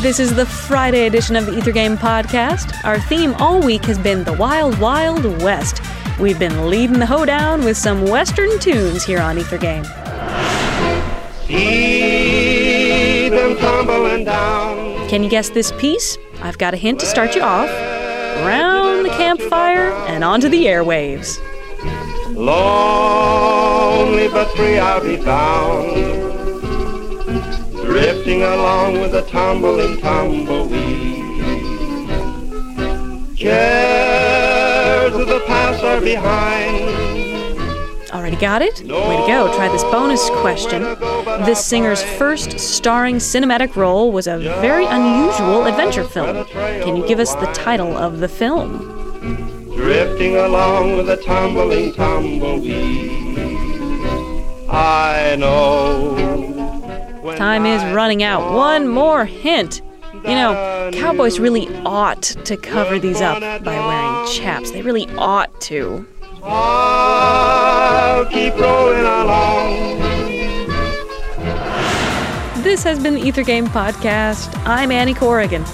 This is the Friday edition of the Ether Game podcast. Our theme all week has been the Wild Wild West. We've been leading the hoedown with some Western tunes here on Ether Game. See them tumbling down. Can you guess this piece? I've got a hint to start you off. Round the campfire and onto the airwaves. Lonely but free I'll be found. Drifting along with the tumbling tumbleweed. Cares of the past are behind. Already got it? Way to go. Try this bonus question. This singer's first starring cinematic role was a very unusual adventure film. Can you give us the title of the film? Drifting along with a tumbling tumbleweed. I know. Running out. One more hint. You know, cowboys really ought to cover these up by wearing chaps. They really ought to. I'll keep rolling along. This has been the Ether Game Podcast. I'm Annie Corrigan.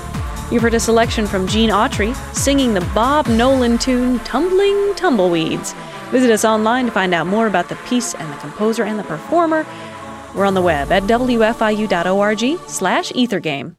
You've heard a selection from Gene Autry singing the Bob Nolan tune Tumbling Tumbleweeds. Visit us online to find out more about the piece and the composer and the performer. We're on the web at wfiu.org slash ethergame.